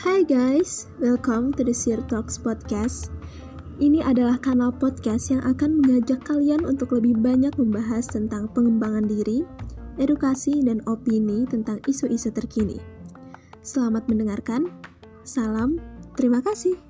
Hai guys, welcome to the Sir Talks Podcast. Ini adalah kanal podcast yang akan mengajak kalian untuk lebih banyak membahas tentang pengembangan diri, edukasi, dan opini tentang isu-isu terkini. Selamat mendengarkan. Salam, terima kasih.